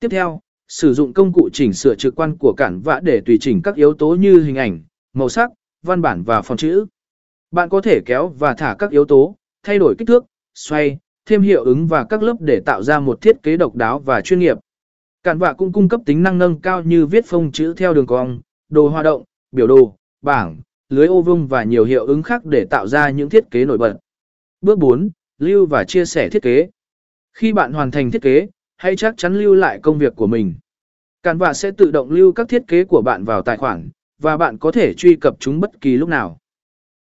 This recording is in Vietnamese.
Tiếp theo, sử dụng công cụ chỉnh sửa trực quan của cản vạ để tùy chỉnh các yếu tố như hình ảnh, màu sắc, văn bản và phông chữ. Bạn có thể kéo và thả các yếu tố, thay đổi kích thước, xoay, thêm hiệu ứng và các lớp để tạo ra một thiết kế độc đáo và chuyên nghiệp. Cản vạ cũng cung cấp tính năng nâng cao như viết phông chữ theo đường cong, đồ hoa động, biểu đồ, bảng, lưới ô vuông và nhiều hiệu ứng khác để tạo ra những thiết kế nổi bật. Bước 4. Lưu và chia sẻ thiết kế. Khi bạn hoàn thành thiết kế, hãy chắc chắn lưu lại công việc của mình. Canva sẽ tự động lưu các thiết kế của bạn vào tài khoản, và bạn có thể truy cập chúng bất kỳ lúc nào.